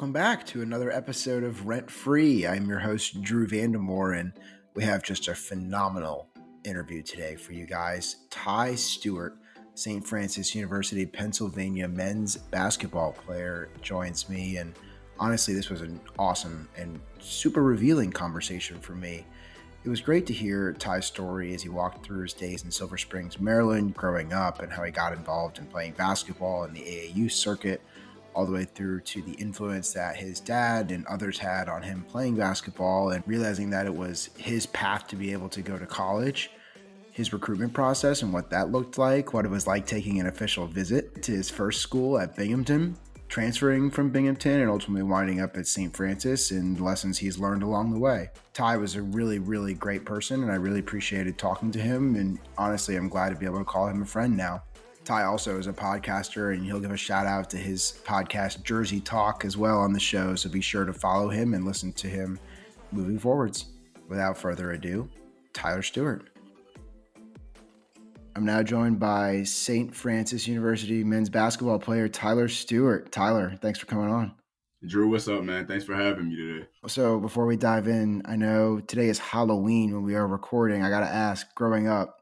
welcome back to another episode of Rent Free. I'm your host, Drew Vandemore, and we have just a phenomenal interview today for you guys. Ty Stewart, St. Francis University, Pennsylvania men's basketball player, joins me. And honestly, this was an awesome and super revealing conversation for me. It was great to hear Ty's story as he walked through his days in Silver Springs, Maryland, growing up, and how he got involved in playing basketball in the AAU circuit all the way through to the influence that his dad and others had on him playing basketball and realizing that it was his path to be able to go to college, his recruitment process and what that looked like, what it was like taking an official visit to his first school at Binghamton, transferring from Binghamton and ultimately winding up at St. Francis and the lessons he's learned along the way. Ty was a really, really great person and I really appreciated talking to him. And honestly, I'm glad to be able to call him a friend now. Ty also is a podcaster, and he'll give a shout out to his podcast, Jersey Talk, as well on the show. So be sure to follow him and listen to him moving forwards. Without further ado, Tyler Stewart. I'm now joined by St. Francis University men's basketball player Tyler Stewart. Tyler, thanks for coming on. Drew, what's up, man? Thanks for having me today. So, before we dive in, I know today is Halloween when we are recording. I got to ask, growing up,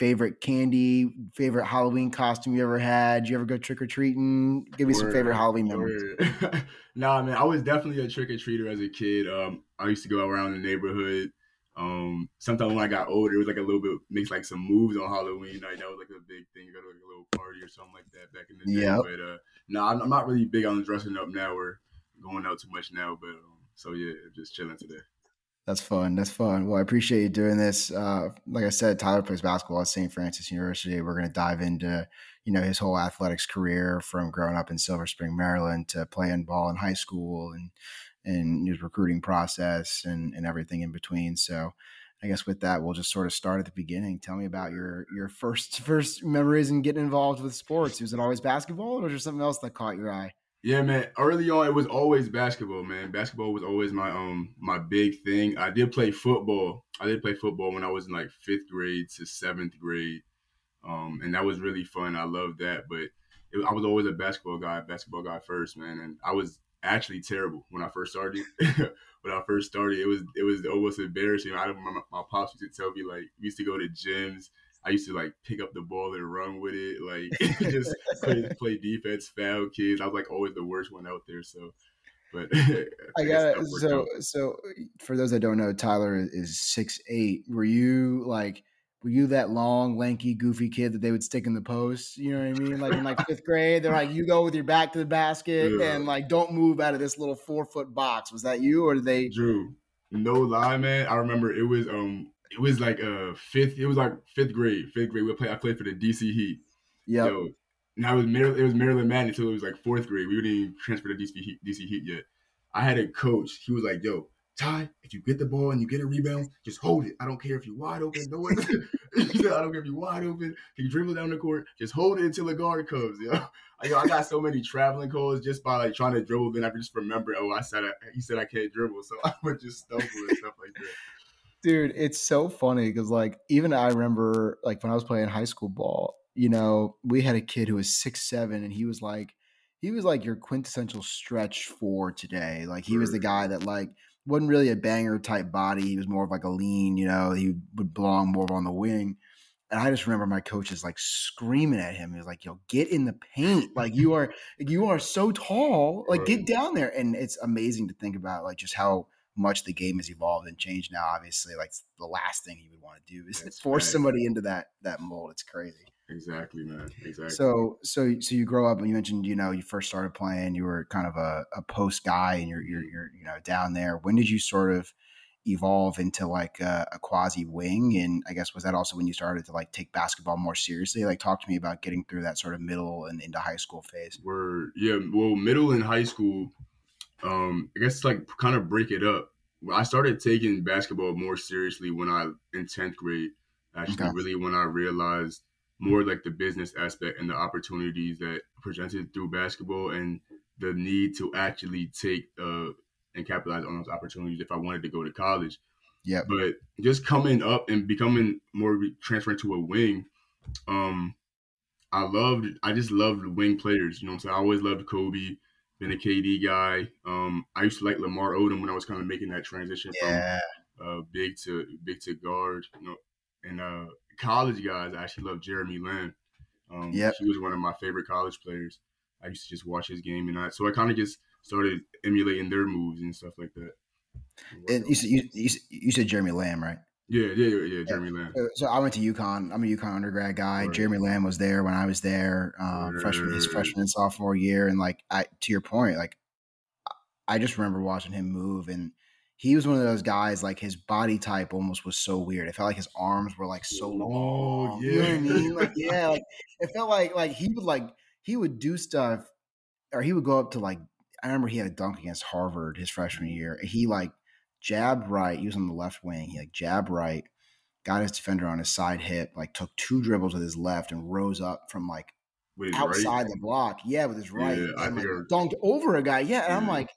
favorite candy, favorite Halloween costume you ever had? Did you ever go trick or treating? Give me Word. some favorite Halloween memories. nah, man, I was definitely a trick or treater as a kid. Um, I used to go around the neighborhood. Um, sometimes when I got older, it was like a little bit makes like some moves on Halloween night. That was like a big thing. You go to like a little party or something like that back in the day. Yep. But uh, no, nah, I'm, I'm, not really big on dressing up now or going out too much now. But um, so yeah, just chilling today. That's fun. That's fun. Well, I appreciate you doing this. Uh, like I said, Tyler plays basketball at St. Francis University. We're going to dive into, you know, his whole athletics career from growing up in Silver Spring, Maryland, to playing ball in high school and and his recruiting process and and everything in between. So, I guess with that, we'll just sort of start at the beginning. Tell me about your your first first memories and getting involved with sports. Was it always basketball, or was there something else that caught your eye? Yeah, man. Early on, it was always basketball, man. Basketball was always my um my big thing. I did play football. I did play football when I was in like fifth grade to seventh grade, um, and that was really fun. I loved that. But it, I was always a basketball guy, basketball guy first, man. And I was actually terrible when I first started. when I first started, it was it was almost embarrassing. I my, my pops used to tell me like we used to go to gyms I used to like pick up the ball and run with it, like just play, play, defense, foul kids. I was like always the worst one out there. So, but I, I got it. So, out. so for those that don't know, Tyler is six eight. Were you like? Were you that long, lanky, goofy kid that they would stick in the post? You know what I mean? Like in like fifth grade, they're like, you go with your back to the basket yeah. and like don't move out of this little four foot box. Was that you or did they? Drew, no lie, man. I remember it was um it was like a fifth. It was like fifth grade. Fifth grade. We play. I played for the DC Heat. Yeah. And I was Maryland. It was Maryland Madden until it was like fourth grade. We didn't even transfer to DC Heat, DC Heat yet. I had a coach. He was like, "Yo, Ty, if you get the ball and you get a rebound, just hold it. I don't care if you're wide open. No one. I don't care if you're wide open. Can you dribble down the court? Just hold it until the guard comes. You know, I, yo, I got so many traveling calls just by like trying to dribble. Then I just remember, oh, I said I, he said I can't dribble, so I would just stumble and stuff like that. Dude, it's so funny because like even I remember like when I was playing high school ball, you know, we had a kid who was six seven and he was like he was like your quintessential stretch four today. Like he was the guy that like wasn't really a banger type body. He was more of like a lean, you know, he would belong more on the wing. And I just remember my coaches like screaming at him. He was like, "Yo, get in the paint! Like you are, you are so tall. Like get down there." And it's amazing to think about, like just how much the game has evolved and changed now. Obviously, like the last thing you would want to do is That's force right. somebody into that that mold. It's crazy. Exactly, man. Exactly. So, so, so you grow up and you mentioned, you know, you first started playing. You were kind of a, a post guy, and you're, you're, you're, you know, down there. When did you sort of evolve into like a, a, quasi wing? And I guess was that also when you started to like take basketball more seriously? Like, talk to me about getting through that sort of middle and into high school phase. We're yeah, well, middle and high school um, I guess like kind of break it up. I started taking basketball more seriously when I in tenth grade. Actually, okay. really when I realized more like the business aspect and the opportunities that presented through basketball and the need to actually take uh, and capitalize on those opportunities if I wanted to go to college. Yeah. But just coming up and becoming more transferring to a wing, um, I loved. I just loved wing players. You know, what I'm saying I always loved Kobe. Been a KD guy. Um, I used to like Lamar Odom when I was kind of making that transition Yeah. from uh, big to big to guard. You know, and uh, college guys, I actually love Jeremy Lamb. Um, Yep. he was one of my favorite college players. I used to just watch his game, and I so I kind of just started emulating their moves and stuff like that. And you, said- you, you, you said Jeremy Lamb, right? Yeah, yeah, yeah, yeah, Jeremy Lamb. So- I went to UConn. I'm a UConn undergrad guy. Right. Jeremy Lamb was there when I was there, um, freshman his freshman and sophomore year. And like, I to your point, like, I just remember watching him move, and he was one of those guys. Like his body type almost was so weird. It felt like his arms were like so Oh, long. You know what I yeah. mean? Like, yeah, like it felt like like he would like he would do stuff, or he would go up to like. I remember he had a dunk against Harvard his freshman year. He like jabbed right. He was on the left wing. He like jabbed right, got his defender on his side hip, like took two dribbles with his left and rose up from like outside right. the block. Yeah, with his right. Yeah, I and, like, think dunked over a guy. Yeah. And I'm like,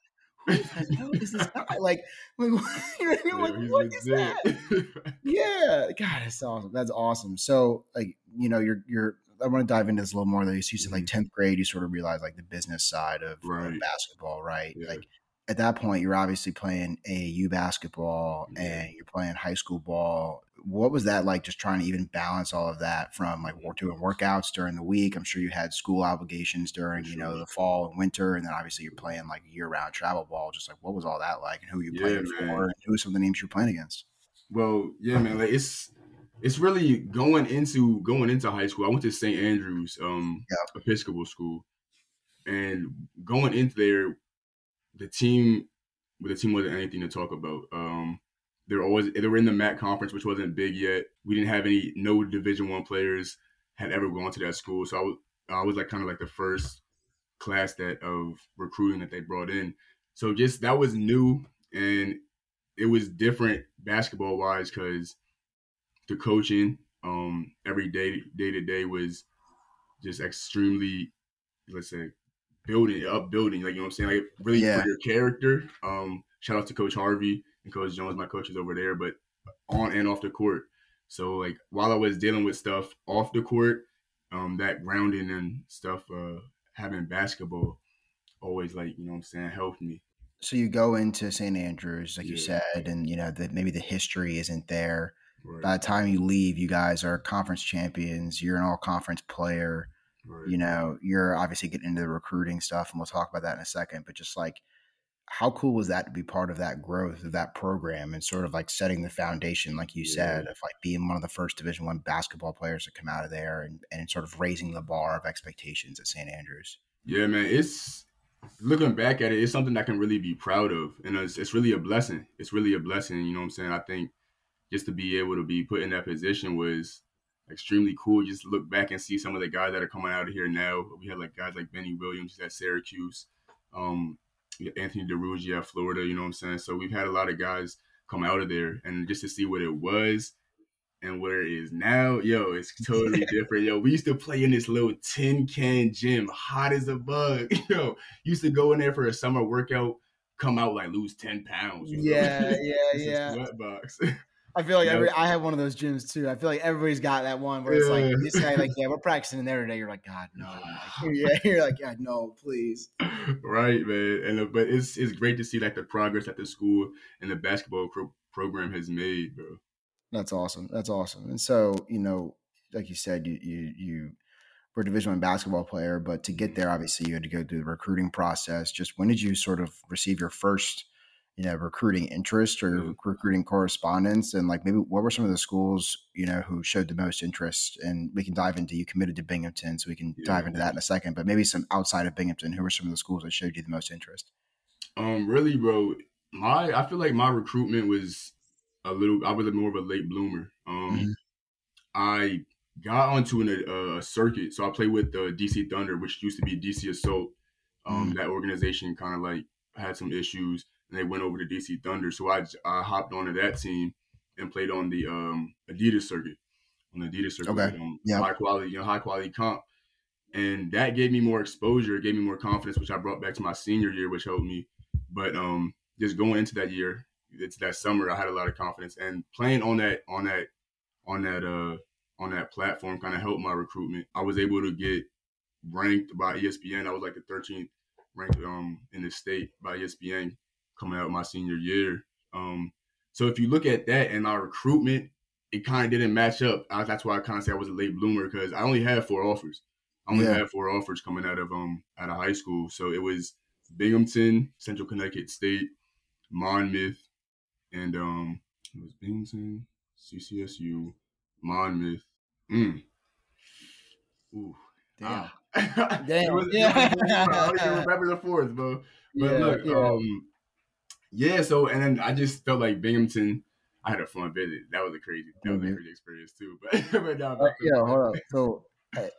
who the hell is this guy? Like, like, you know what Yeah, like he's what is that? Yeah, God, that's awesome. That's awesome. So, like, you know, you're you're. I want to dive into this a little more. Though you said like tenth grade, you sort of realize like the business side of, of Mm-hmm. Basketball, right? Yeah. Like at that point, you're obviously playing AAU basketball Yeah. and you're playing high school ball. What was that like? Just trying to even balance all of that from like doing workouts during the week. I'm sure you had school obligations during you know the fall and winter, and then obviously you're playing like year round travel ball. Just like what was all that like, and who you Yeah, playing man. for, and who some of the names you're playing against. Well, yeah, man. Like it's it's really going into going into high school. I went to St. Andrews, um, Episcopal school, and going into there, the team, the team wasn't anything to talk about. Um, they were always they were in the MAC conference, which wasn't big yet. We didn't have any no Division One players had ever gone to that school, so I was I was like kind of like the first class that of recruiting that they brought in. So just that was new and it was different basketball wise because the coaching um every day day to day was just extremely let's say building up building like you know what I'm saying like really Yeah. for your character um shout out to coach Harvey and coach Jones my coaches over there but on and off the court so like while I was dealing with stuff off the court um that grounding and stuff uh having basketball always like you know what I'm saying helped me So you go into St. Andrews, like you said, and you know that maybe the history isn't there. right, By the time you leave, you guys are conference champions. You're an all conference player. Right. You know, you're obviously getting into the recruiting stuff, and we'll talk about that in a second. But just like, how cool was that to be part of that growth of that program and sort of like setting the foundation, like you Yeah. said, of like being one of the first Division One basketball players to come out of there, and and sort of raising the bar of expectations at St. Andrews. Yeah, man, it's looking back at it, it's something I can really be proud of, and it's, it's really a blessing. It's really a blessing. You know what I'm saying? I think just to be able to be put in that position was extremely cool. Just look back and see some of the guys that are coming out of here now. We had like guys like Benny Williams at Syracuse, um, Anthony Duruji at Florida. You know what I'm saying? So we've had a lot of guys come out of there, and just to see what it was and where it is now, yo, it's totally different. Yo, we used to play in this little tin can gym, hot as a bug. Yo, used to go in there for a summer workout, come out like lose ten pounds. you know? Yeah, yeah, yeah. Sweat box. I feel like every I have one of those gyms too. I feel like everybody's got that one where it's like Yeah. you say like, yeah, we're practicing in there today. You're like, God, no. Like, yeah, you're like, God, no, please. right, man. And uh, but it's it's great to see like the progress that the school and the basketball pro- program has made, bro. That's awesome. That's awesome. And so, you know, like you said, you you you were a Division One basketball player, but to get there, obviously, you had to go through the recruiting process. Just when did you sort of receive your first, you know, recruiting interest or Mhm. recruiting correspondence? And like, maybe what were some of the schools, you know, who showed the most interest? And we can dive into you committed to Binghamton, so we can dive into that in a second. But maybe some outside of Binghamton, who were some of the schools that showed you the most interest? Um, really, bro. My I feel like my recruitment was a little. I was a more of a late bloomer. Um, Mhm. I got onto an, a, a circuit, so I played with the DC Thunder, which used to be DC Assault. Um, that organization kind of like had some issues, and they went over to DC Thunder. So I I hopped onto that team and played on the um Adidas circuit, on the Adidas circuit, Okay. um, Yeah. high quality, you know, high quality comp. And that gave me more exposure, it gave me more confidence, which I brought back to my senior year, which helped me. But um, just going into that year, it's that summer, I had a lot of confidence, and playing on that on that on that uh on that platform kind of helped my recruitment. I was able to get ranked by ESPN. I was like the 13th ranked um in the state by ESPN coming out my senior year. Um, so if you look at that and our recruitment, it kind of didn't match up. I, that's why I kind of say I was a late bloomer because I only had four offers. I only yeah. had four offers coming out of um out of high school. So it was Binghamton, Central Connecticut State, Monmouth, and um it was Binghamton, CCSU, Monmouth. Mm. Ooh. Damn. Ah. Damn. was, yeah. I don't even remember the fourth, bro. But yeah, look, yeah. um, yeah. So and then I just felt like Binghamton. I had a fun visit. That was a crazy. That was mm-hmm. a crazy experience too. But but no, uh, yeah, hold on. So, hey,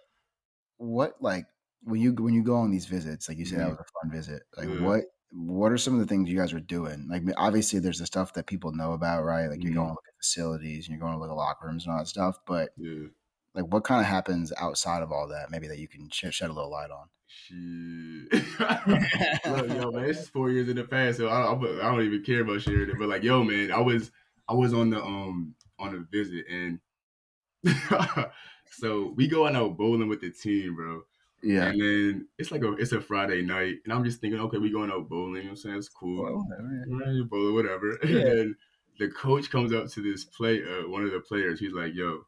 what like when you when you go on these visits, like you said, mm-hmm. that was a fun visit. Like yeah. what what are some of the things you guys are doing? Like obviously there's the stuff that people know about, right? Like mm-hmm. you're going to look at facilities and you're going to look at locker rooms and all that stuff. But yeah. Like what kind of happens outside of all that? Maybe that you can sh- shed a little light on. Shit. Look, yo, man, it's four years in the past, so I, I, I don't even care about sharing it. But like, yo, man, I was I was on the um on a visit and so we go out bowling with the team, bro. Yeah. And then it's like a it's a Friday night, and I'm just thinking, okay, we going out bowling. You know what I'm saying? It's cool. Well, whatever. Bowling, whatever. Yeah. And the coach comes up to this play, uh, one of the players. He's like, "Yo,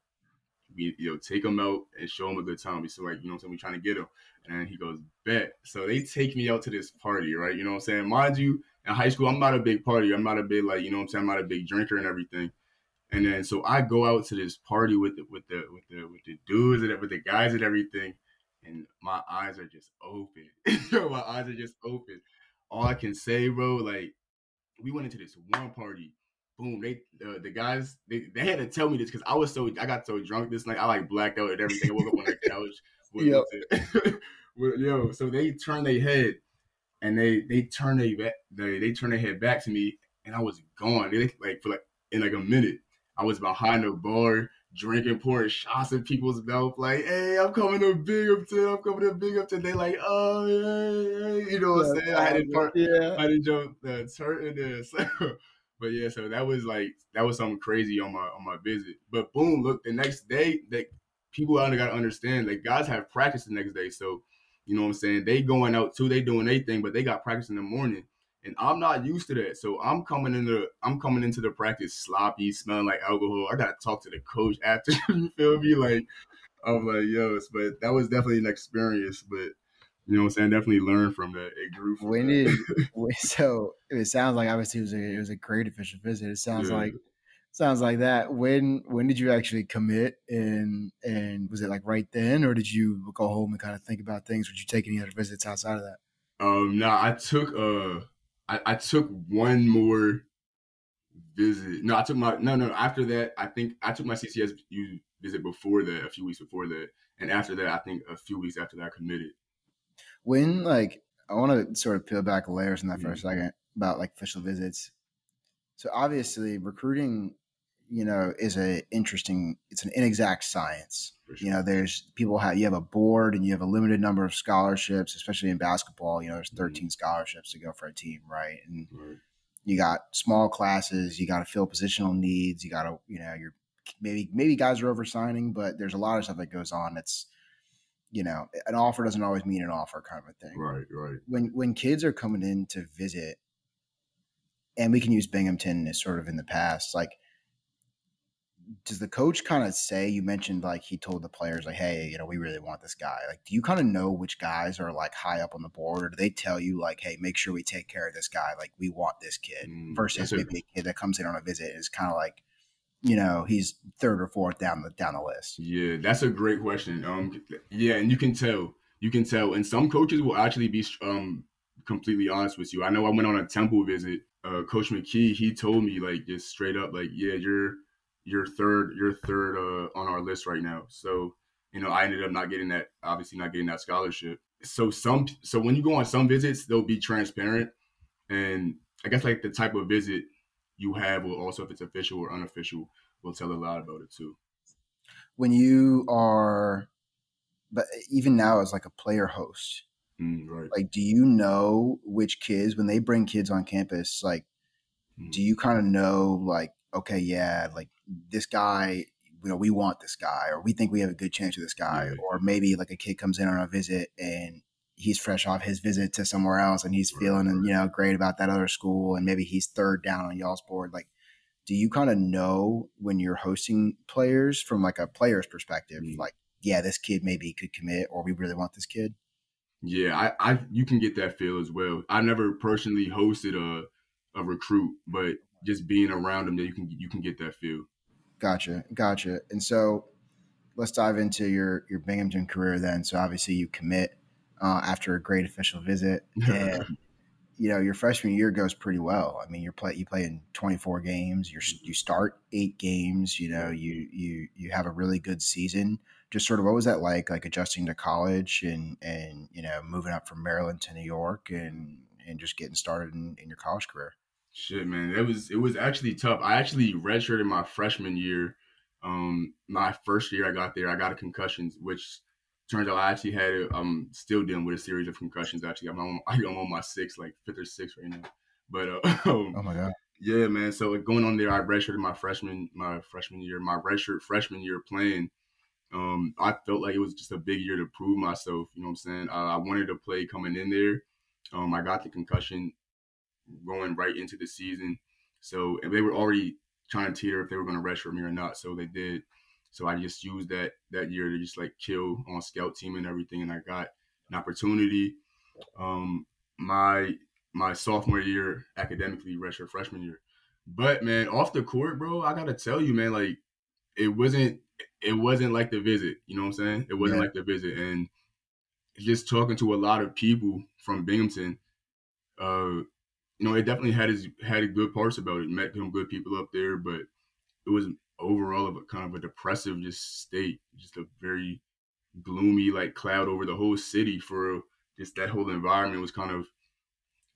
we, you know, take him out and show him a good time." We still like, you know, what I'm saying we trying to get him. And he goes, "Bet." So they take me out to this party, right? You know what I'm saying? Mind you, in high school, I'm not a big party. I'm not a big like, you know what I'm saying? I'm not a big drinker and everything. And then so I go out to this party with the with the with the with the dudes and with the guys and everything and my eyes are just open. my eyes are just open. All I can say, bro, like we went into this one party. Boom, they uh, the guys they, they had to tell me this because I was so I got so drunk this night. I like blacked out and everything. I woke up on the couch. With, yep. with, yo, so they turned their head and they they turned they they they turned their head back to me and I was gone. They like for like in like a minute. I was behind the bar drinking, pouring shots in people's mouth, like, hey, I'm coming up big up to I'm coming up big up to They like, oh, yeah, yeah. you know what I'm saying? I had to yeah. I had to jump the turn in there. So, but yeah, so that was like that was something crazy on my on my visit. But boom, look, the next day, that people out gotta understand, like guys have practice the next day. So, you know what I'm saying? They going out too, they doing their thing, but they got practice in the morning and I'm not used to that. So I'm coming into I'm coming into the practice sloppy, smelling like alcohol. I gotta talk to the coach after. you feel me? Like I'm like, yo, but that was definitely an experience. But you know what I'm saying? Definitely learned from that. It grew from when. It, so it sounds like obviously it was a it was a great official visit. It sounds yeah. like sounds like that. When when did you actually commit and and was it like right then or did you go home and kind of think about things? Would you take any other visits outside of that? Um no, I took uh I, I took one more visit. No, I took my no no. After that, I think I took my CCSU visit before that, a few weeks before that, and after that, I think a few weeks after that, I committed. When like I want to sort of peel back layers in that mm-hmm. for a mm-hmm. second about like official visits. So obviously, recruiting, you know, is a interesting. It's an inexact science. Sure. You know, there's people have you have a board and you have a limited number of scholarships, especially in basketball. You know, there's 13 mm-hmm. scholarships to go for a team, right? And right. you got small classes. You got to fill positional needs. You got to, you know, you're maybe maybe guys are oversigning, but there's a lot of stuff that goes on. That's you know, an offer doesn't always mean an offer, kind of a thing. Right, right. When when kids are coming in to visit, and we can use Binghamton as sort of in the past, like does the coach kind of say you mentioned like he told the players like hey you know we really want this guy like do you kind of know which guys are like high up on the board or do they tell you like hey make sure we take care of this guy like we want this kid mm, versus maybe a kid that comes in on a visit is kind of like you know he's third or fourth down the down the list. Yeah that's a great question. Um yeah and you can tell you can tell and some coaches will actually be um completely honest with you. I know i went on a temple visit uh coach McKie he told me like just straight up like yeah you're you're third you're third uh, on our list right now. So you know i ended up not getting that obviously not getting that scholarship. So some so when you go on some visits they'll be transparent and i guess like the type of visit you have will also if it's official or unofficial will tell a lot about it too when you are but even now as like a player host mm, right. like do you know which kids when they bring kids on campus like mm. do you kind of know like okay yeah like this guy, you know, we want this guy, or we think we have a good chance with this guy, yeah. or maybe like a kid comes in on a visit and he's fresh off his visit to somewhere else and he's feeling you know great about that other school and maybe he's third down on y'all's board like do you kind of know when you're hosting players from like a player's perspective mm-hmm. like yeah this kid maybe could commit or we really want this kid? Yeah I, I you can get that feel as well. I never personally hosted a a recruit but just being around them that you can you can get that feel. Gotcha gotcha. And so let's dive into your your binghamton career then. So obviously you commit uh, after a great official visit and you know your freshman year goes pretty well. I mean, you're play you play in 24 games. You you start eight games. You know, you you you have a really good season. Just sort of what was that like? Like adjusting to college and and you know moving up from Maryland to New York and and just getting started in, in your college career. Shit, man, it was it was actually tough. I actually redshirted my freshman year. Um, my first year I got there, I got a concussion, which turns out I actually had it. I'm still dealing with a series of concussions. Actually, I'm on, I'm on my sixth, like fifth or sixth right now. But uh, um, oh my god, yeah, man. So going on there, I redshirted my freshman my freshman year, my redshirt freshman year playing. Um, I felt like it was just a big year to prove myself. You know what I'm saying? Uh, I wanted to play coming in there. Um, I got the concussion going right into the season, so and they were already trying to teeter if they were going to redshirt me or not. So they did. So I just used that that year to just like kill on scout team and everything, and I got an opportunity. Um, my my sophomore year academically, redshirt freshman year. But man, off the court, bro, I gotta tell you, man, like it wasn't it wasn't like the visit. You know what I'm saying? It wasn't yeah. like the visit, and just talking to a lot of people from Binghamton, uh, you know, it definitely had his had good parts about it. Met some good people up there, but it was overall of a kind of a depressive just state, just a very gloomy like cloud over the whole city for just that whole environment was kind of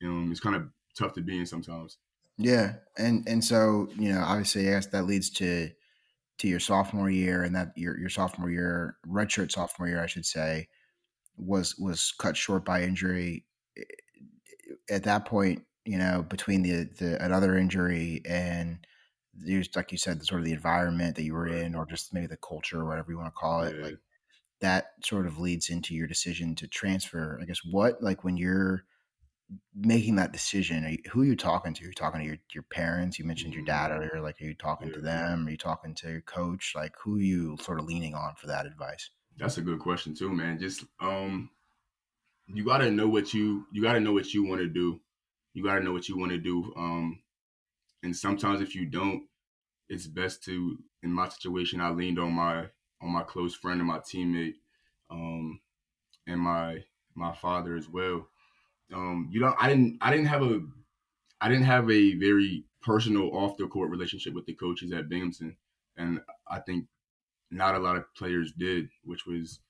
you know it's kind of tough to be in sometimes. Yeah, and and so you know obviously guess that leads to to your sophomore year and that your your sophomore year redshirt sophomore year I should say was was cut short by injury. At that point, you know between the the another injury and just like you said, the sort of the environment that you were in, or just maybe the culture, or whatever you want to call it, yeah. like that sort of leads into your decision to transfer. I guess what like when you're making that decision, are you, who are you talking to? You're you talking to your, your parents? You mentioned your dad mm-hmm. earlier. Like, are you talking yeah. to them? Are you talking to your coach? Like, who are you sort of leaning on for that advice? That's a good question too, man. Just um, you got to know what you you got to know what you want to do. You got to know what you want to do. Um, and sometimes if you don't, it's best to in my situation I leaned on my on my close friend and my teammate, um, and my my father as well. Um, you know, I didn't I didn't have a I didn't have a very personal off the court relationship with the coaches at Binghamton. And I think not a lot of players did, which was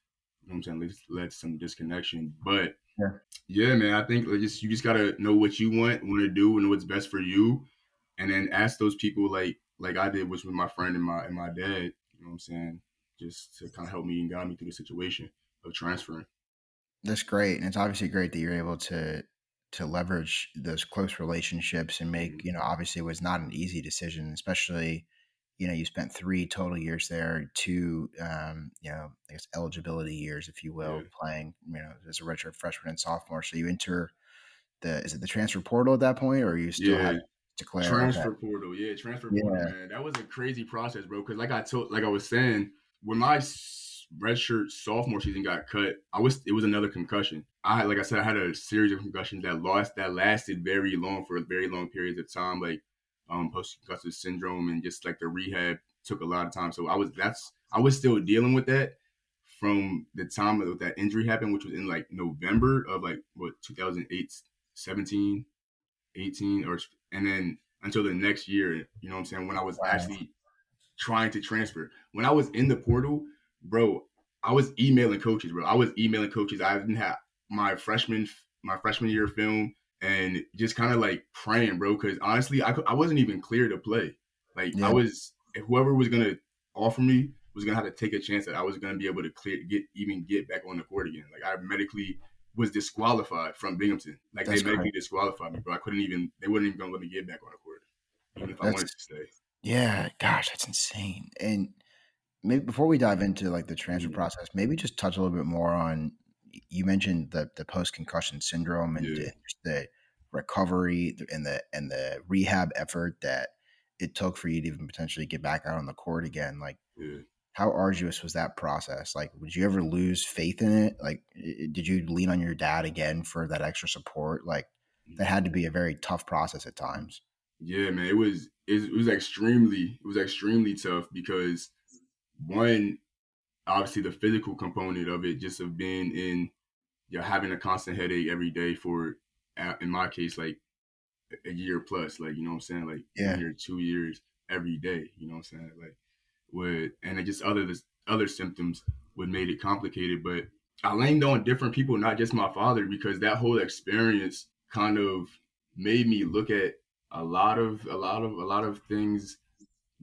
you know I'm saying led to some disconnection. But yeah. yeah, man, I think just you just gotta know what you want, want to do, and what's best for you, and then ask those people like like I did, which with my friend and my and my dad. You know what I'm saying? Just to kind of help me and guide me through the situation of transferring. That's great, and it's obviously great that you're able to to leverage those close relationships and make. Mm-hmm. You know, obviously, it was not an easy decision, especially. You know, you spent three total years there, two, um, you know, I guess eligibility years, if you will, yeah. playing, you know, as a redshirt freshman and sophomore. So you enter the, is it the transfer portal at that point, or you still yeah. have declare transfer portal. Yeah, transfer yeah. portal, man. That was a crazy process, bro. Because like I told, like I was saying, when my redshirt sophomore season got cut, I was it was another concussion. I had, like I said, I had a series of concussions that lost that lasted very long for very long periods of time, like um post concussive syndrome and just like the rehab took a lot of time. So I was that's I was still dealing with that from the time that that injury happened, which was in like November of like what 2008, 17, 18 or and then until the next year, you know what I'm saying, when I was wow. actually trying to transfer. When I was in the portal, bro, I was emailing coaches, bro. I was emailing coaches. I didn't have my freshman my freshman year film and just kind of like praying, bro, cuz honestly, I I wasn't even clear to play. Like yeah. I was whoever was going to offer me was going to have to take a chance that I was going to be able to clear get even get back on the court again. Like I medically was disqualified from Binghamton. Like That's they medically disqualified me, bro. I couldn't even. They wouldn't even gonna let me get back on the court, even if that's, I wanted to stay. Yeah, gosh, that's insane. And maybe before we dive into like the transfer mm-hmm. process, maybe just touch a little bit more on you mentioned the the post concussion syndrome and Yeah. the recovery and the and the rehab effort that it took for you to even potentially get back out on the court again. Like, Yeah. How arduous was that process? Like, would you ever lose faith in it? Like, did you lean on your dad again for that extra support? Like, that had to be a very tough process at times. Yeah, man, it was it was extremely it was extremely tough because one, obviously the physical component of it, just of being in, you know, having a constant headache every day for, in my case, like a year plus, like you know what I'm saying, like Yeah. year, two years every day, you know what I'm saying, like would and it just other other symptoms would made it complicated, but I leaned on different people, not just my father, because that whole experience kind of made me look at a lot of a lot of a lot of things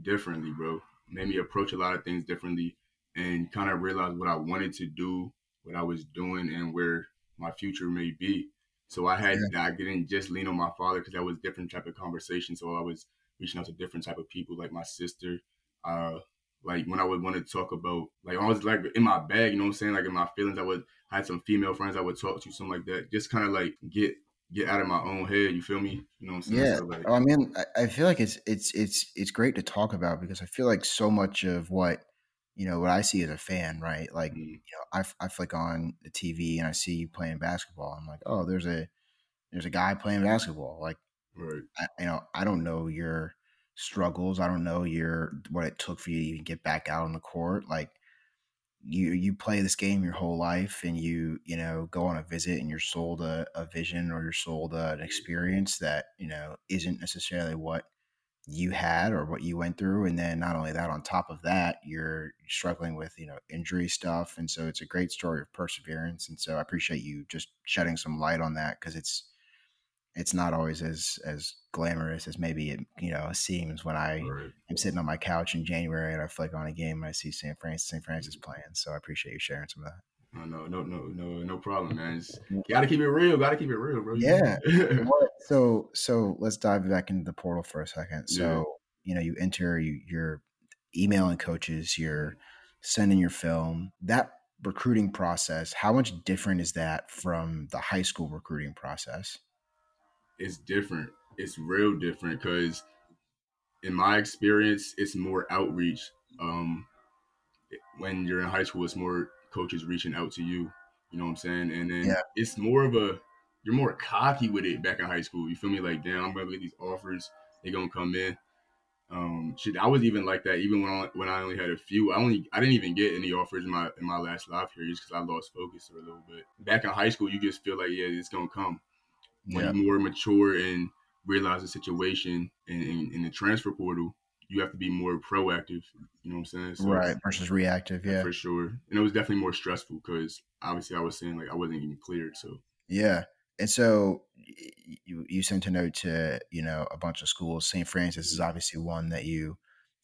differently, bro. Made me approach a lot of things differently and kind of realize what I wanted to do, what I was doing, and where my future may be. So I had I didn't just lean on my father because that was different type of conversation. So I was reaching out to different type of people, like my sister. Uh, like when I would want to talk about, like I was like in my bag, you know what I'm saying, like in my feelings. I would I had some female friends I would talk to, something like that. Just kind of like get get out of my own head. You feel me? You know what I'm saying? Yeah. So, like, Oh, I mean, I, feel like it's it's it's it's great to talk about because I feel like so much of what you know what I see as a fan, right? Like mm, you know, I I flick on the TV and I see you playing basketball. I'm like, oh, there's a there's a guy playing basketball. Like, right. I, you know, I don't know your struggles. I don't know your what it took for you to even get back out on the court. Like, you you play this game your whole life, and you you know go on a visit, and you're sold a, a vision or you're sold a, an mm-hmm. experience that you know isn't necessarily what you had or what you went through and then not only that on top of that you're struggling with you know injury stuff and so it's a great story of perseverance and so i appreciate you just shedding some light on that because it's it's not always as as glamorous as maybe it you know seems when i Right. am sitting on my couch in january and i flick on a game and i see st francis st francis mm-hmm. playing so i appreciate you sharing some of that No, no, no, no, no, no problem, man. It's, gotta keep it real. Gotta keep it real, bro. Yeah. So so let's dive back into the portal for a second. So Yeah. you know you enter you you're emailing coaches, you're mm-hmm. sending your film. That recruiting process, how much different is that from the high school recruiting process? It's different. It's real different because, in my experience, it's more outreach. Um, when you're in high school, it's more coaches reaching out to you. You know what I'm saying? And then Yeah. it's more of a you're more cocky with it back in high school. You feel me? Like, damn, I'm gonna get these offers. They gonna come in. Um, shit, I was even like that even when I, when I only had a few. I only I didn't even get any offers in my in my last live here just because I lost focus for a little bit. Back in high school, you just feel like yeah, it's gonna come when Yeah. you're more mature and realize the situation in, in, in the transfer portal, you have to be more proactive. You know what I'm saying? So right versus reactive. Yeah. for sure. And it was definitely more stressful because obviously I was saying like I wasn't even cleared. So Yeah. And so you you sent a note to, you know, a bunch of schools. St. Francis is obviously one that you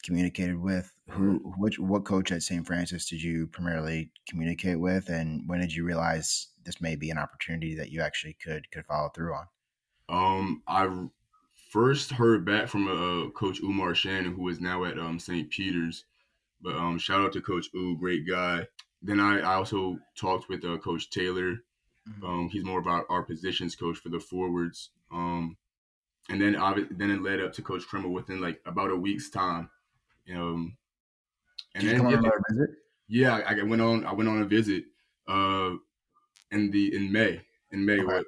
communicated with. Who which what coach at St. Francis did you primarily communicate with and when did you realize this may be an opportunity that you actually could could follow through on? um, I first heard back from uh, Coach Umar Shannon, who is now at um, St. Peter's. But um, shout out to Coach U, great guy. Then I, I also talked with uh, Coach Taylor. Um, he's more about our positions coach for the forwards. Um, and then obvi- then it led up to Coach Krimmel within like about a week's time. Um, and then yeah, visit? yeah, I, went on I went on a visit uh, in the in May in May Okay. what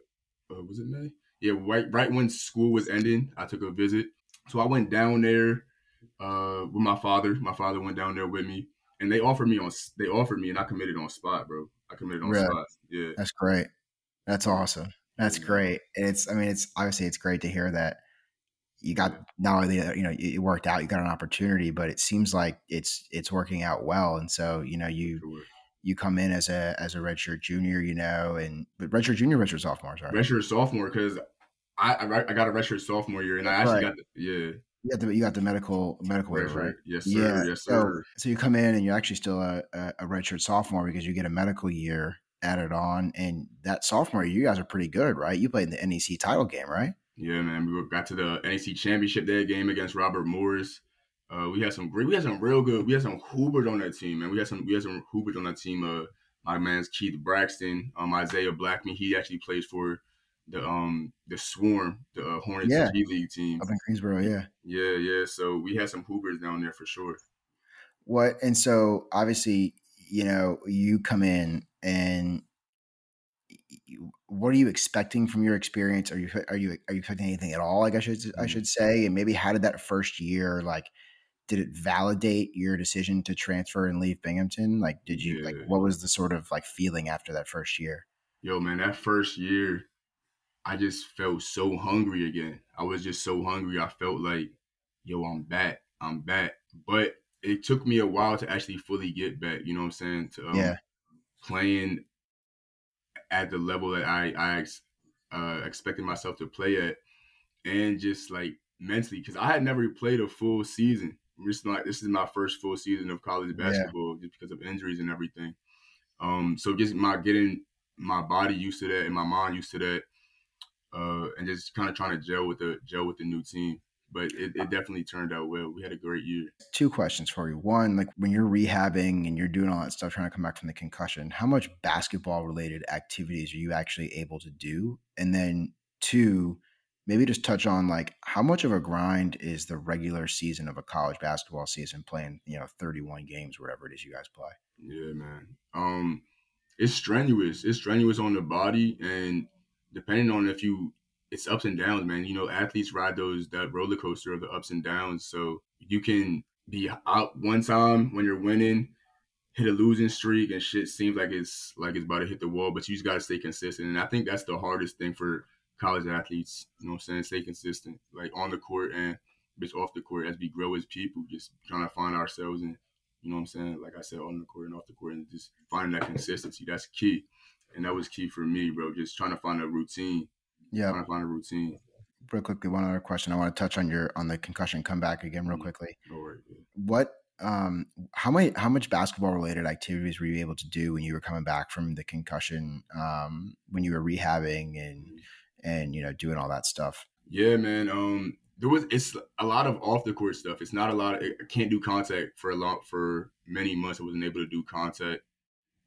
uh, was it May? Yeah, right right when school was ending, I took a visit. So I went down there uh, with my father. My father went down there with me, and they offered me on they offered me, and I committed on spot, bro. I committed on Really? spot. Yeah. That's great. That's awesome. That's Yeah. great. And it's I mean it's obviously it's great to hear that you got not only you know it worked out, you got an opportunity, but it seems like it's it's working out well. And so, you know, you Sure. you come in as a as a redshirt junior, you know, and but redshirt junior, redshirt sophomore, sorry. redshirt sophomore because I, I I got a redshirt sophomore year, and I actually right. got the, yeah You got the you got the medical medical waiver, redshirt. right? Yes sir. Yeah. Yes So sir. so you come in and you're actually still a, a, a redshirt sophomore because you get a medical year added on, and that sophomore year, you guys are pretty good, right? You played in the NEC title game, right? Yeah, man. We got to the NEC championship that game against Robert Morris. Uh, we had some great. We had some real good. We had some Hoobers on that team, man. We had some. We had some Hoobers on that team. Uh, my man's Keith Braxton, um, Isaiah Blackmon. He actually plays for the um the Swarm, the uh, Hornets Yeah. G League team. Up in Greensboro, yeah. Yeah, yeah. So we had some hoopers down there for sure. What and so obviously, you know, you come in and what are you expecting from your experience? Are you are you are you expecting anything at all? Like I should I Mhm. should say, and maybe how did that first year like? Did it validate your decision to transfer and leave Binghamton? Like, did you like what was the sort of like feeling after that first year? Yo, man, that first year, I just felt so hungry again. I was just so hungry. I felt like, yo, I'm back. I'm back. But it took me a while to actually fully get back. You know what I'm saying? To um, Yeah. playing at the level that I I ex- uh, expected myself to play at, and just like mentally, because I had never played a full season. This is my this is my first full season of college Yeah. basketball, just because of injuries and everything. Um, so just my getting my body used to that and my mind used to that, uh, and just kind of trying to gel with the gel with the new team. But it, it definitely turned out well. We had a great year. Two questions for you. One, like when you're rehabbing and you're doing all that stuff, trying to come back from the concussion, how much basketball related activities are you actually able to do? And then two, maybe just touch on like how much of a grind is the regular season of a college basketball season playing, you know, 31 games, whatever it is you guys play. Yeah, man. Um, it's strenuous. It's strenuous on the body, and depending on if you, it's ups and downs, man. You know, athletes ride those that roller coaster of the ups and downs. So you can be out one time when you're winning, hit a losing streak, and shit seems like it's like it's about to hit the wall. But you just gotta stay consistent, and I think that's the hardest thing for college athletes. You know what I'm saying? Stay consistent, like on the court and just off the court as we grow as people, just trying to find ourselves and you know what I'm saying? Like I said, on the court and off the court, and just finding that consistency. That's key, and that was key for me, bro. Just trying to find a routine. Yeah. Trying to find a routine. Real quickly, one other question. I want to touch on your on the concussion comeback again, real Mhm. quickly. Yeah. What um how many how much basketball related activities were you able to do when you were coming back from the concussion um when you were rehabbing and and you know doing all that stuff Yeah, man. Um, there was it's a lot of off the court stuff. It's not a lot. Of, I can't do contact for a long for many months. I wasn't able to do contact.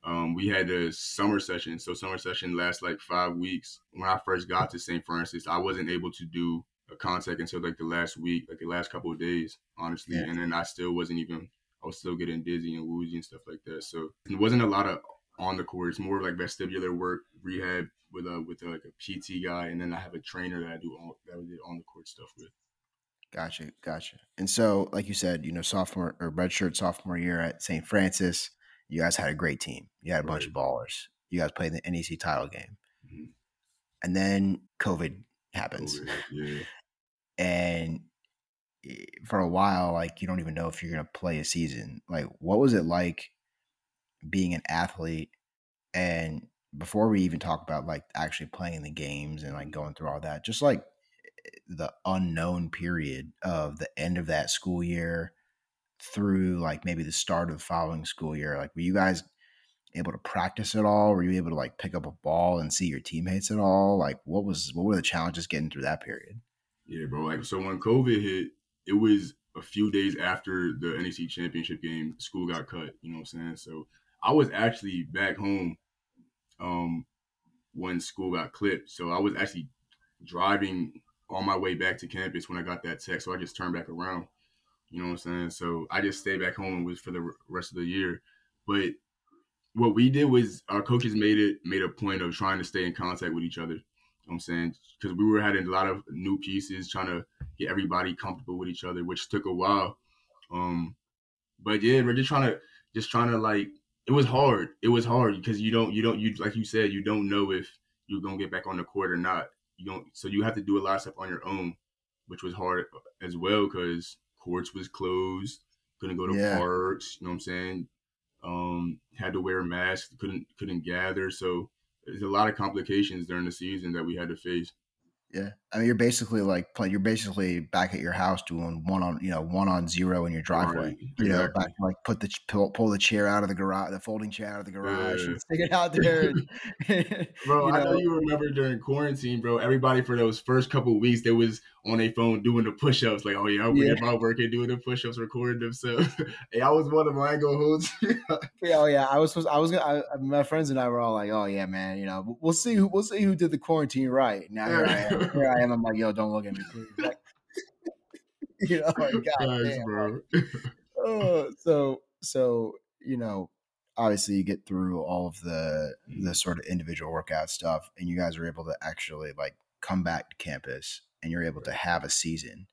Um, we had a summer session, so summer session lasts like five weeks. When I first got to St. Francis, I wasn't able to do a contact until like the last week, like the last couple of days, honestly. Yeah. And then I still wasn't even. I was still getting dizzy and woozy and stuff like that. So it wasn't a lot of on the court. It's more like vestibular work, rehab with a with a, like a PT guy, and then I have a trainer that I do all that we did on the court stuff with. gotcha gotcha and so like you said you know sophomore or redshirt sophomore year at st francis you guys had a great team. You had a bunch of ballers. You guys played the nec title game. Mhm. and then covid happens. It, Yeah, and eh, for a while like you don't even know if you're going to play a season. Like what was it like being an athlete? And before we even talk about like actually playing the games and like going through all that just like the unknown period of the end of that school year through like maybe the start of the following school year like were you guys able to practice at all were you able to like pick up a ball and see your teammates at all like what was what were the challenges getting through that period yeah, bro. Like so, when COVID hit, it was a few days after the NEC championship game. School got cut. You know what I'm saying? So I was actually back home um, when school got clipped. So I was actually driving on my way back to campus when I got that text. So I just turned back around. You know what I'm saying? So I just stayed back home and was for the rest of the year. But what we did was our coaches made it made a point of trying to stay in contact with each other. You know I'm saying because we were having a lot of new pieces, trying to get everybody comfortable with each other, which took a while. Um, but yeah, we're just trying to just trying to like it was hard. It was hard because you don't you don't you like you said you don't know if you're gonna get back on the court or not. You don't so you have to do a lot of stuff on your own, which was hard as well because courts was closed, couldn't go to Yeah. parks. You know what I'm saying? Um, had to wear masks, couldn't couldn't gather. So there's a lot of complications during the season that we had to face. Yeah, I mean, you're basically like playing. You're basically back at your house doing one on, you know, one on zero in your driveway. Right, You know, exactly. back like put the pull, pull the chair out of the garage, the folding chair out of the garage, Yeah. and stick it out there. and- Bro, you I know know, you remember during quarantine, bro. Everybody for those first couple of weeks, they was on their phone doing the push-ups. Like, oh yeah, I'm Yeah. yeah. working, doing the push-ups, recording themselves. hey, I was one of my I ain't gonna hold you. Yeah, oh yeah, I was supposed. I was gonna. I, my friends and I were all like, "Oh yeah, man, you know, we'll see who we'll see who did the quarantine right." Now here I am. Here I am. I'm like, "Yo, don't look at me, please." Like, you know, like, God Thanks, damn. bro. Oh, so so you know, obviously you get through all of the the sort of individual workout stuff, and you guys are able to actually like come back to campus, and you're able to have a season.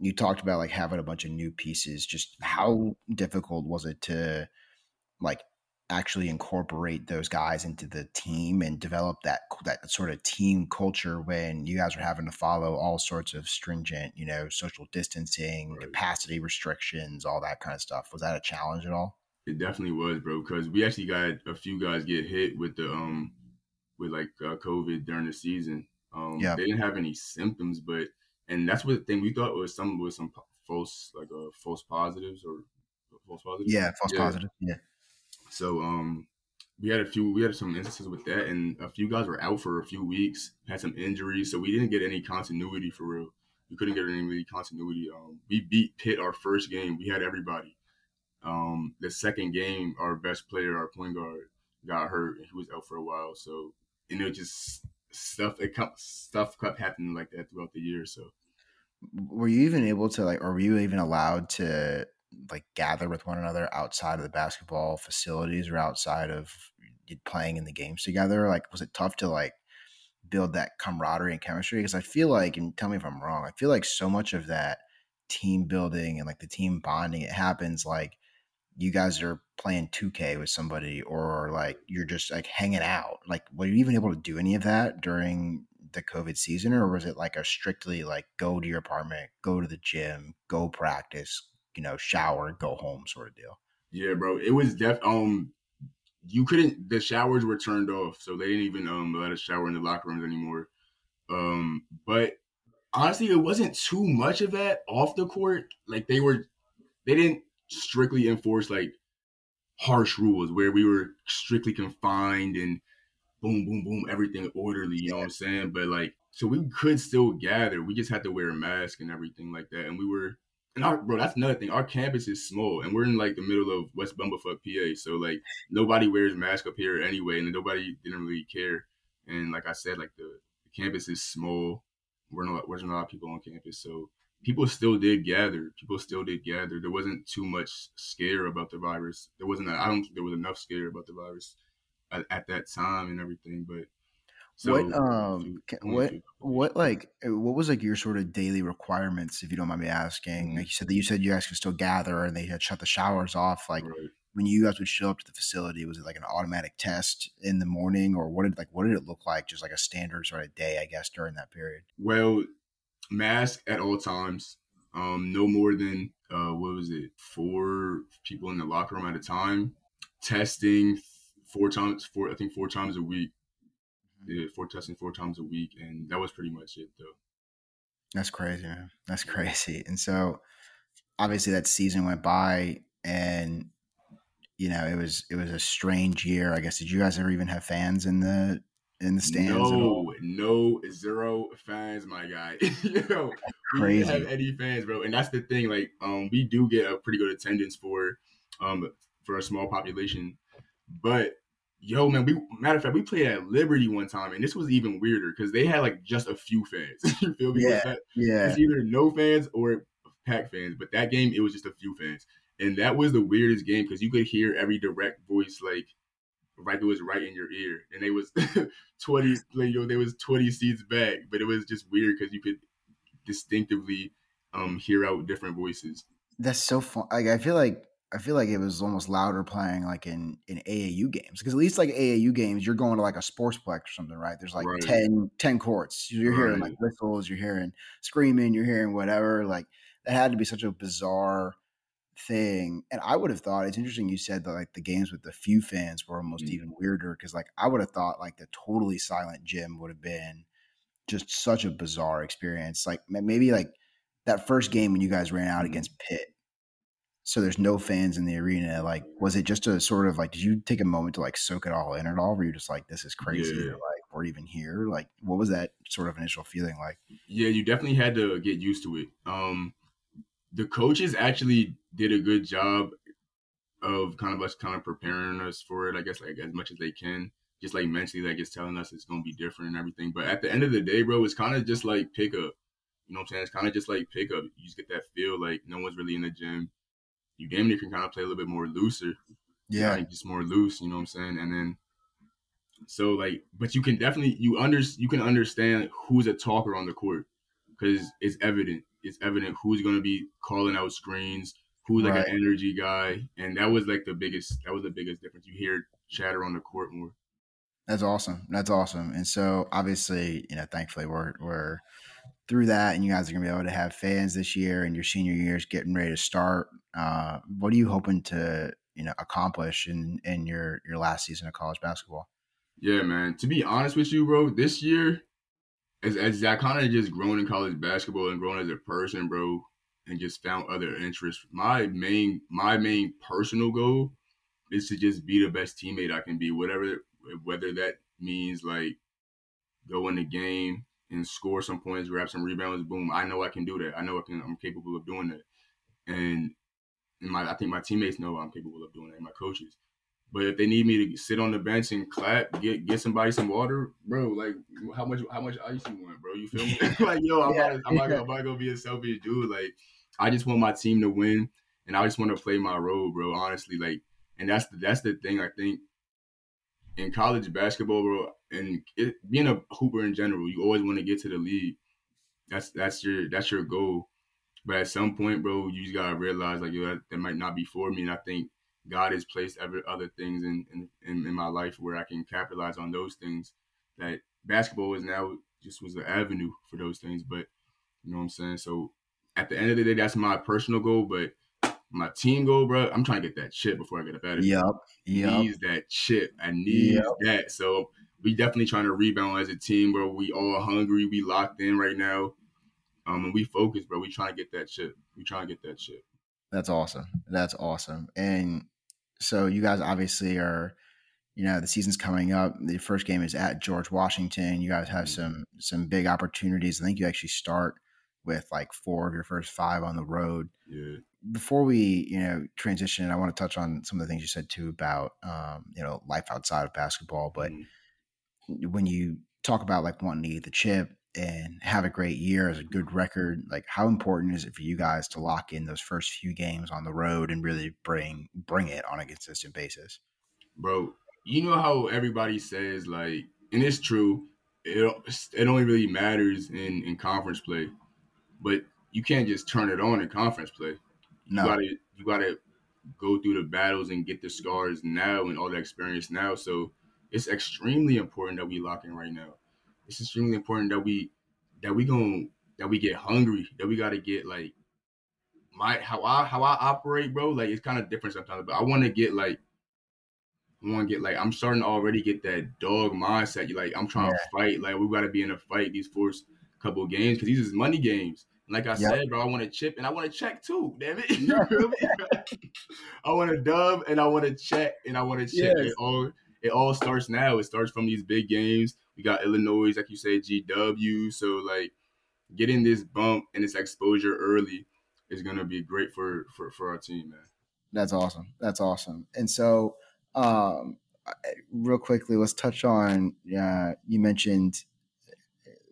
You talked about like having a bunch of new pieces. Just how difficult was it to like actually incorporate those guys into the team and develop that that sort of team culture when you guys are having to follow all sorts of stringent, you know, social distancing, Right. capacity restrictions, all that kind of stuff. Was that a challenge at all? It definitely was, bro. Because we actually got a few guys get hit with the um with like uh, COVID during the season. Um, Yeah. they didn't have any symptoms, but and that's what the thing we thought was some was some false like uh false positives or false positives. Yeah, false Yeah. positive. Yeah. So um, we had a few, we had some instances with that, and a few guys were out for a few weeks, had some injuries, so we didn't get any continuity for real. We couldn't get any really continuity. Um, we beat Pitt our first game. We had everybody. Um, the second game, our best player, our point guard, got hurt, and he was out for a while. So, and it just stuff, it kept, stuff kept happening like that throughout the year. So, Were you even able to like, or were you even allowed to like gather with one another outside of the basketball facilities or outside of playing in the games together? Like, was it tough to like build that camaraderie and chemistry? Because I feel like, and tell me if I'm wrong, I feel like so much of that team building and like the team bonding, it happens like you guys are playing 2K with somebody or like you're just like hanging out. Like, were you even able to do any of that during the COVID season, or was it like a strictly like go to your apartment, go to the gym, go practice, you know, shower, go home sort of deal? yeah, bro, it was def. Um, you couldn't. The showers were turned off, so they didn't even um let us shower in the locker rooms anymore. Um, but honestly, it wasn't too much of that off the court. Like they were, they didn't strictly enforce like harsh rules where we were strictly confined and boom, boom, boom, everything orderly. You know what I'm saying? But like, so we could still gather. We just had to wear a mask and everything like that. And we were, and our bro, that's another thing. Our campus is small, and we're in like the middle of West Bumblefuck, PA. So like, nobody wears mask up here anyway, and nobody didn't really care. And like I said, like the, the campus is small. We're not, there's not a lot of people on campus, so people still did gather. People still did gather. There wasn't too much scare about the virus. There wasn't. I don't think there was enough scare about the virus at, at that time and everything. But so what um what what like uh, what was like your sort of daily requirements if you don't mind me asking Mhm. like you said that you said you guys could still gather and they had shut the showers off like right. when you guys would show up to the facility was it like an automatic test in the morning or what did like what did it look like just like a standard sort of day i guess during that period Well, mask at all times. Um, no more than uh, what was it? Four people in the locker room at a time. Testing four times. Four, I think four times a week. Yeah, four testing four times a week, and that was pretty much it, though. that's crazy man that's crazy and so obviously that season went by and you know it was it was a strange year i guess did you guys ever even have fans in the in the stands? No, no, zero fans, my guy. Yo, we Crazy. didn't have any fans, bro. And that's the thing. Like, um, we do get a pretty good attendance for, um, for a small population. But yo, man, we matter of fact, we played at Liberty one time, and this was even weirder because they had like just a few fans. you feel me? Yeah. yeah It's either no fans or pack fans. But that game, it was just a few fans, and that was the weirdest game because you could hear every direct voice like like it was right in your ear, and they was twenty, like, you know, there was twenty seats back, but it was just weird because you could distinctively um hear out different voices. That's so fun. Like I feel like I feel like it was almost louder playing like in in AAU games because at least like AAU games you're going to like a sportsplex or something, right? There's like Right. 10, 10 courts. You're hearing like whistles, you're hearing screaming, you're hearing whatever. Like that had to be such a bizarre thing. And I would have thought it's interesting you said that like the games with the few fans were almost Mm. even weirder because like I would have thought like the totally silent gym would have been just such a bizarre experience. Like maybe like that first game when you guys ran out mm-hmm. against Pitt. So there's no fans in the arena. Like, was it just a sort of like? Did you take a moment to like soak it all in at all? Were you just like, "This is crazy"? Yeah. like, we're even here. Like, what was that sort of initial feeling like? Yeah, you definitely had to get used to it. Um, the coaches actually did a good job of kind of us kind of preparing us for it. I guess like as much as they can, just like mentally, like it's telling us it's gonna be different and everything. But at the end of the day, bro, it's kind of just like pickup. You know what I'm saying? It's kind of just like pickup. You just get that feel like no one's really in the gym. You damn near can kind of play a little bit more looser. Yeah, like just more loose. You know what I'm saying? And then so like, but you can definitely you under you can understand who's a talker on the court because it's evident. It's evident who's going to be calling out screens, who's like right. an energy guy, and that was like the biggest. That was the biggest difference. You hear chatter on the court more. That's awesome. That's awesome. And so obviously, you know, thankfully we're we're through that, and you guys are gonna be able to have fans this year, and your senior year is getting ready to start. Uh, what are you hoping to you know accomplish in in your your last season of college basketball? Yeah, man. To be honest with you, bro, this year, as as I kind of just grown in college basketball and grown as a person, bro, and just found other interests. My main my main personal goal is to just be the best teammate I can be, whatever whether that means like go in the game and score some points, grab some rebounds, boom. I know I can do that. I know I can. I'm capable of doing that, and my I think my teammates know I'm capable of doing that. My coaches. But if they need me to sit on the bench and clap, get get somebody some water, bro, like how much how much ice you want, bro? You feel me? like yo, I'm, yeah. not gonna, I'm not gonna be a selfish dude. Like I just want my team to win, and I just want to play my role, bro. Honestly, like, and that's the, that's the thing I think in college basketball, bro, and it, being a hooper in general, you always want to get to the league. That's that's your that's your goal. But at some point, bro, you just gotta realize like yo, that, that might not be for me. And I think God has placed other other things in, in in my life where I can capitalize on those things. That basketball is now just was the avenue for those things. But you know what I'm saying. So at the end of the day, that's my personal goal. But my team goal, bro, I'm trying to get that chip before I get up out of here. Yep. Yep. Needs that chip. I need yep. that. So we definitely trying to rebound as a team, bro. We all hungry. We locked in right now. Um, and we focus, bro. We trying to get that chip. We trying to get that chip. That's awesome. That's awesome. And so you guys obviously are, you know, the season's coming up. The first game is at George Washington. You guys have mm-hmm. some some big opportunities. I think you actually start with like four of your first five on the road. Yeah. Before we, you know, transition, I want to touch on some of the things you said too about, um, you know, life outside of basketball. But mm-hmm. When you talk about like wanting to eat the chip and have a great year as a good record, like how important is it for you guys to lock in those first few games on the road and really bring bring it on a consistent basis? Bro, you know how everybody says like, and it's true. It, it only really matters in in conference play but you can't just turn it on in conference play. No. You gotta you gotta go through the battles and get the scars now and all the experience now. So it's extremely important that we lock in right now. It's extremely important that we that we going that we get hungry, that we gotta get like my how I how I operate, bro. Like it's kind of different sometimes, but I want to get like I want to get like I'm starting to already get that dog mindset. You like I'm trying yeah. to fight. Like we got to be in a fight these first couple of games because these is money games. Like I yep. said, bro, I want to chip and I want to check too. Damn it? I want to dub and I want to check and I want to check. Yes. It all it all starts now. It starts from these big games. We got Illinois, like you say, GW. So like getting this bump and this exposure early is gonna be great for for for our team, man. That's awesome. That's awesome. And so, um, real quickly, let's touch on. Uh, you mentioned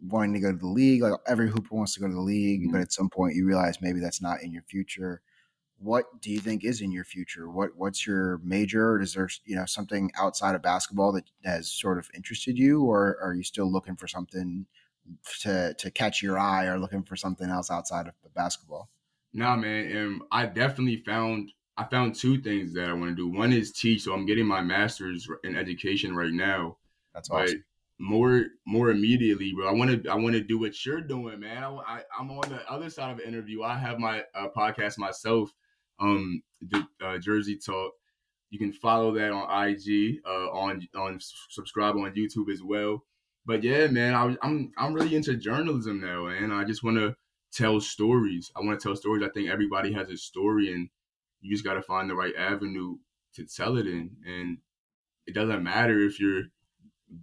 wanting to go to the league. Like every hooper wants to go to the league, mm-hmm. but at some point you realize maybe that's not in your future. What do you think is in your future? What what's your major? Is there you know something outside of basketball that has sort of interested you, or are you still looking for something to to catch your eye, or looking for something else outside of basketball? Nah, man, and I definitely found I found two things that I want to do. One is teach, so I'm getting my master's in education right now. That's awesome more more immediately, bro. I want to I want to do what you're doing, man. I, I am on the other side of the interview. I have my uh, podcast myself, um, uh, Jersey Talk. You can follow that on IG, uh, on on subscribe on YouTube as well. but yeah, man, I, I'm I'm really into journalism now, and I just want to tell stories. I want to tell stories. I think everybody has a story, and you just got to find the right avenue to tell it in. And it doesn't matter if you're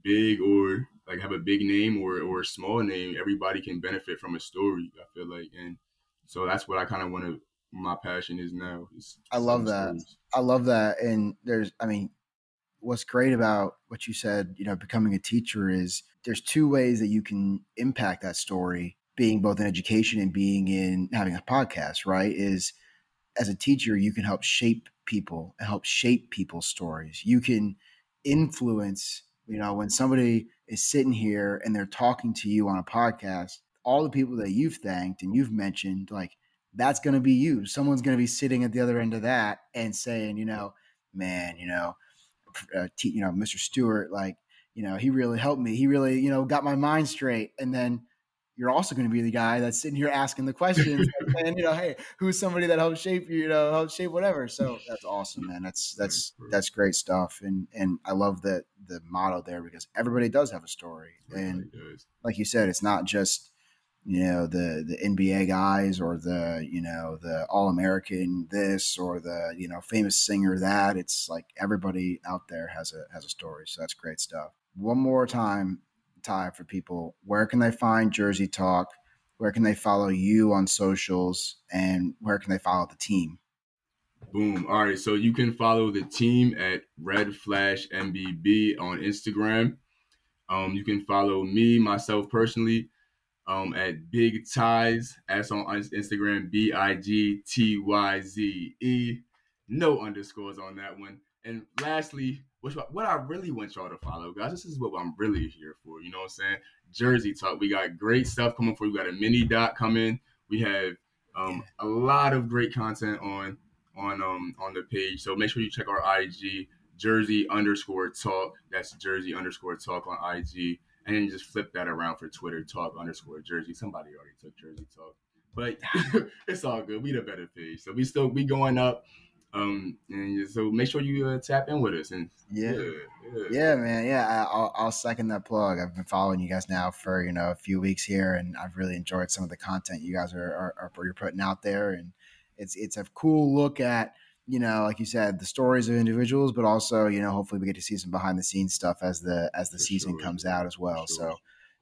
big or like have a big name or or a small name. Everybody can benefit from a story. I feel like, and so that's what I kind of want to. My passion is now. Is I love that. Stories. I love that. And there's, I mean, what's great about what you said, you know, becoming a teacher is there's two ways that you can impact that story being both in education and being in having a podcast, right? Is as a teacher, you can help shape people and help shape people's stories. You can influence, you know, when somebody is sitting here and they're talking to you on a podcast, all the people that you've thanked and you've mentioned, like that's going to be you. Someone's going to be sitting at the other end of that and saying, you know, man, you know, uh, t- you know, Mr. Stewart, like, you know, he really helped me. He really, you know, got my mind straight. And then you're also going to be the guy that's sitting here asking the questions and you know hey who's somebody that helped shape you you know help shape whatever so that's awesome man that's that's that's great stuff and and i love that the motto there because everybody does have a story and like you said it's not just you know the the nba guys or the you know the all-american this or the you know famous singer that it's like everybody out there has a has a story so that's great stuff one more time Ty, for people, where can they find Jersey Talk? Where can they follow you on socials? And where can they follow the team? Boom. All right. So you can follow the team at Red Flash MBB on Instagram. Um, you can follow me, myself personally, um, at Big Ties. As on Instagram, B I G T Y Z E. No underscores on that one. And lastly, which what I really want y'all to follow, guys. This is what I'm really here for. You know what I'm saying? Jersey talk. We got great stuff coming for you. We got a mini dot coming. We have um, a lot of great content on on um on the page. So make sure you check our IG Jersey underscore talk. That's Jersey underscore talk on IG, and then just flip that around for Twitter talk underscore Jersey. Somebody already took Jersey talk, but it's all good. We the better page, so we still we going up. Um, and so make sure you uh, tap in with us. And yeah, yeah, yeah, yeah man. Yeah, I'll, I'll second that plug. I've been following you guys now for you know a few weeks here, and I've really enjoyed some of the content you guys are are, are you're putting out there, and it's it's a cool look at you know, like you said, the stories of individuals, but also, you know, hopefully we get to see some behind the scenes stuff as the as the For season sure. comes out as well. Sure. So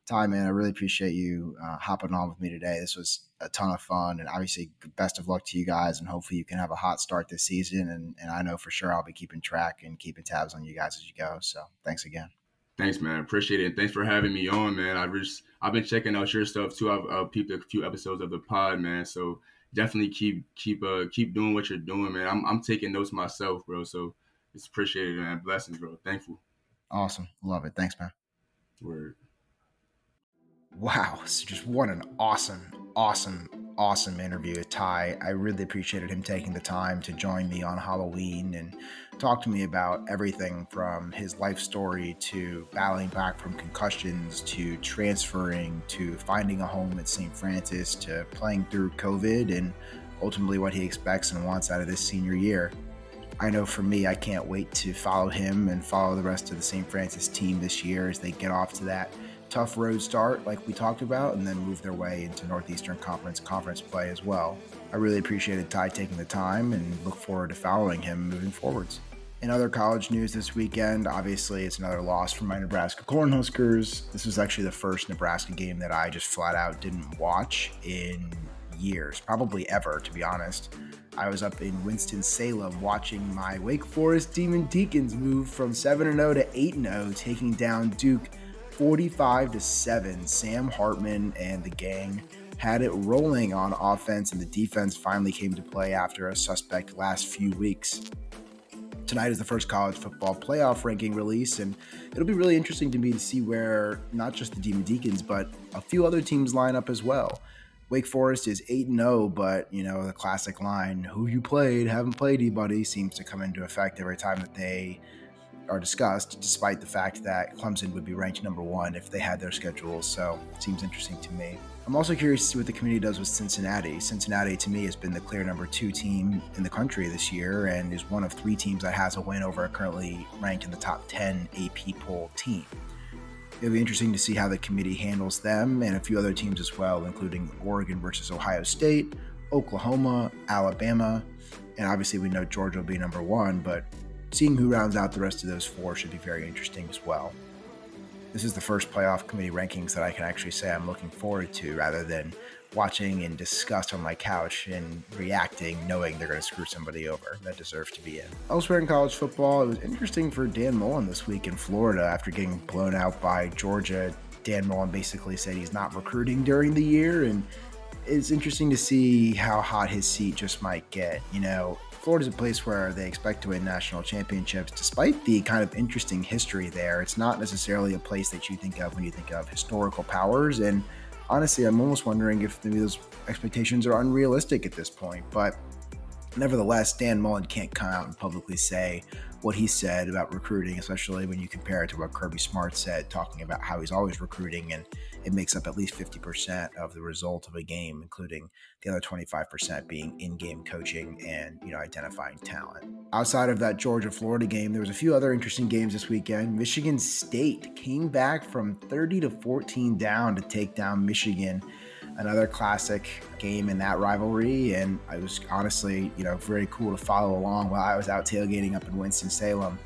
Ty, man, I really appreciate you uh, hopping on with me today. This was a ton of fun, and obviously, best of luck to you guys. And hopefully, you can have a hot start this season. And, and I know for sure I'll be keeping track and keeping tabs on you guys as you go. So, thanks again. Thanks, man. Appreciate it. Thanks for having me on, man. I just I've been checking out your stuff too. I've uh, peeped a few episodes of the pod, man. So definitely keep keep uh keep doing what you're doing, man. I'm I'm taking notes myself, bro. So it's appreciated, man. Blessings, bro. Thankful. Awesome. Love it. Thanks, man. Word. Wow, so just what an awesome, awesome, awesome interview with Ty. I really appreciated him taking the time to join me on Halloween and talk to me about everything from his life story to battling back from concussions to transferring to finding a home at St. Francis to playing through COVID and ultimately what he expects and wants out of this senior year. I know for me, I can't wait to follow him and follow the rest of the St. Francis team this year as they get off to that tough road start, like we talked about, and then move their way into Northeastern Conference conference play as well. I really appreciated Ty taking the time and look forward to following him moving forwards. In other college news this weekend, obviously it's another loss for my Nebraska Cornhuskers. This was actually the first Nebraska game that I just flat out didn't watch in years, probably ever, to be honest. I was up in Winston-Salem watching my Wake Forest Demon Deacons move from 7 0 to 8 0, taking down Duke 45 to 7. Sam Hartman and the gang had it rolling on offense, and the defense finally came to play after a suspect last few weeks. Tonight is the first college football playoff ranking release, and it'll be really interesting to me to see where not just the Demon Deacons, but a few other teams line up as well. Wake Forest is 8 0, but you know, the classic line, who you played, haven't played anybody, seems to come into effect every time that they are discussed, despite the fact that Clemson would be ranked number one if they had their schedules. So it seems interesting to me. I'm also curious to see what the community does with Cincinnati. Cincinnati, to me, has been the clear number two team in the country this year and is one of three teams that has a win over a currently ranked in the top 10 AP poll team. It'll be interesting to see how the committee handles them and a few other teams as well, including Oregon versus Ohio State, Oklahoma, Alabama, and obviously we know Georgia will be number one, but seeing who rounds out the rest of those four should be very interesting as well. This is the first playoff committee rankings that I can actually say I'm looking forward to rather than watching and disgust on my couch and reacting, knowing they're going to screw somebody over that deserves to be in. Elsewhere in college football, it was interesting for Dan Mullen this week in Florida after getting blown out by Georgia. Dan Mullen basically said he's not recruiting during the year, and it's interesting to see how hot his seat just might get. You know, Florida's a place where they expect to win national championships, despite the kind of interesting history there. It's not necessarily a place that you think of when you think of historical powers and honestly, I'm almost wondering if maybe those expectations are unrealistic at this point. But nevertheless, Dan Mullen can't come out and publicly say what he said about recruiting, especially when you compare it to what Kirby Smart said, talking about how he's always recruiting and it makes up at least 50% of the result of a game, including the other 25% being in-game coaching and, you know, identifying talent. Outside of that Georgia-Florida game, there was a few other interesting games this weekend. Michigan State came back from 30 to 14 down to take down Michigan another classic game in that rivalry. And it was honestly, you know, very cool to follow along while I was out tailgating up in Winston-Salem.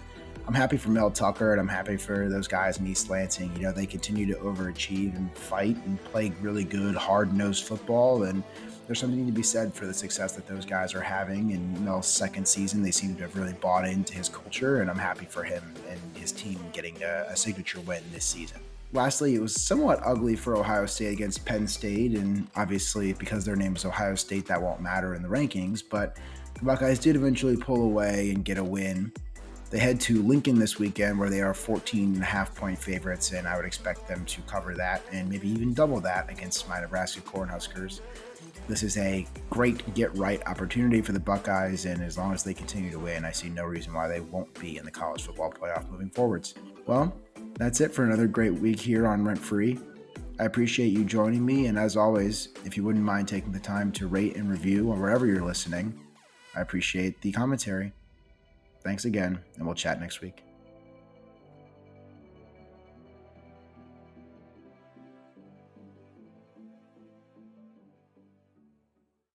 I'm happy for Mel Tucker and I'm happy for those guys in East Lansing. You know, they continue to overachieve and fight and play really good, hard nosed football. And there's something to be said for the success that those guys are having. In Mel's second season, they seem to have really bought into his culture. And I'm happy for him and his team getting a, a signature win this season. Lastly, it was somewhat ugly for Ohio State against Penn State, and obviously because their name is Ohio State, that won't matter in the rankings. But the Buckeyes did eventually pull away and get a win. They head to Lincoln this weekend where they are 14 and a half point favorites, and I would expect them to cover that and maybe even double that against my Nebraska Cornhuskers. This is a great get right opportunity for the Buckeyes, and as long as they continue to win, I see no reason why they won't be in the college football playoff moving forwards. Well, that's it for another great week here on Rent Free. I appreciate you joining me, and as always, if you wouldn't mind taking the time to rate and review or wherever you're listening, I appreciate the commentary. Thanks again, and we'll chat next week.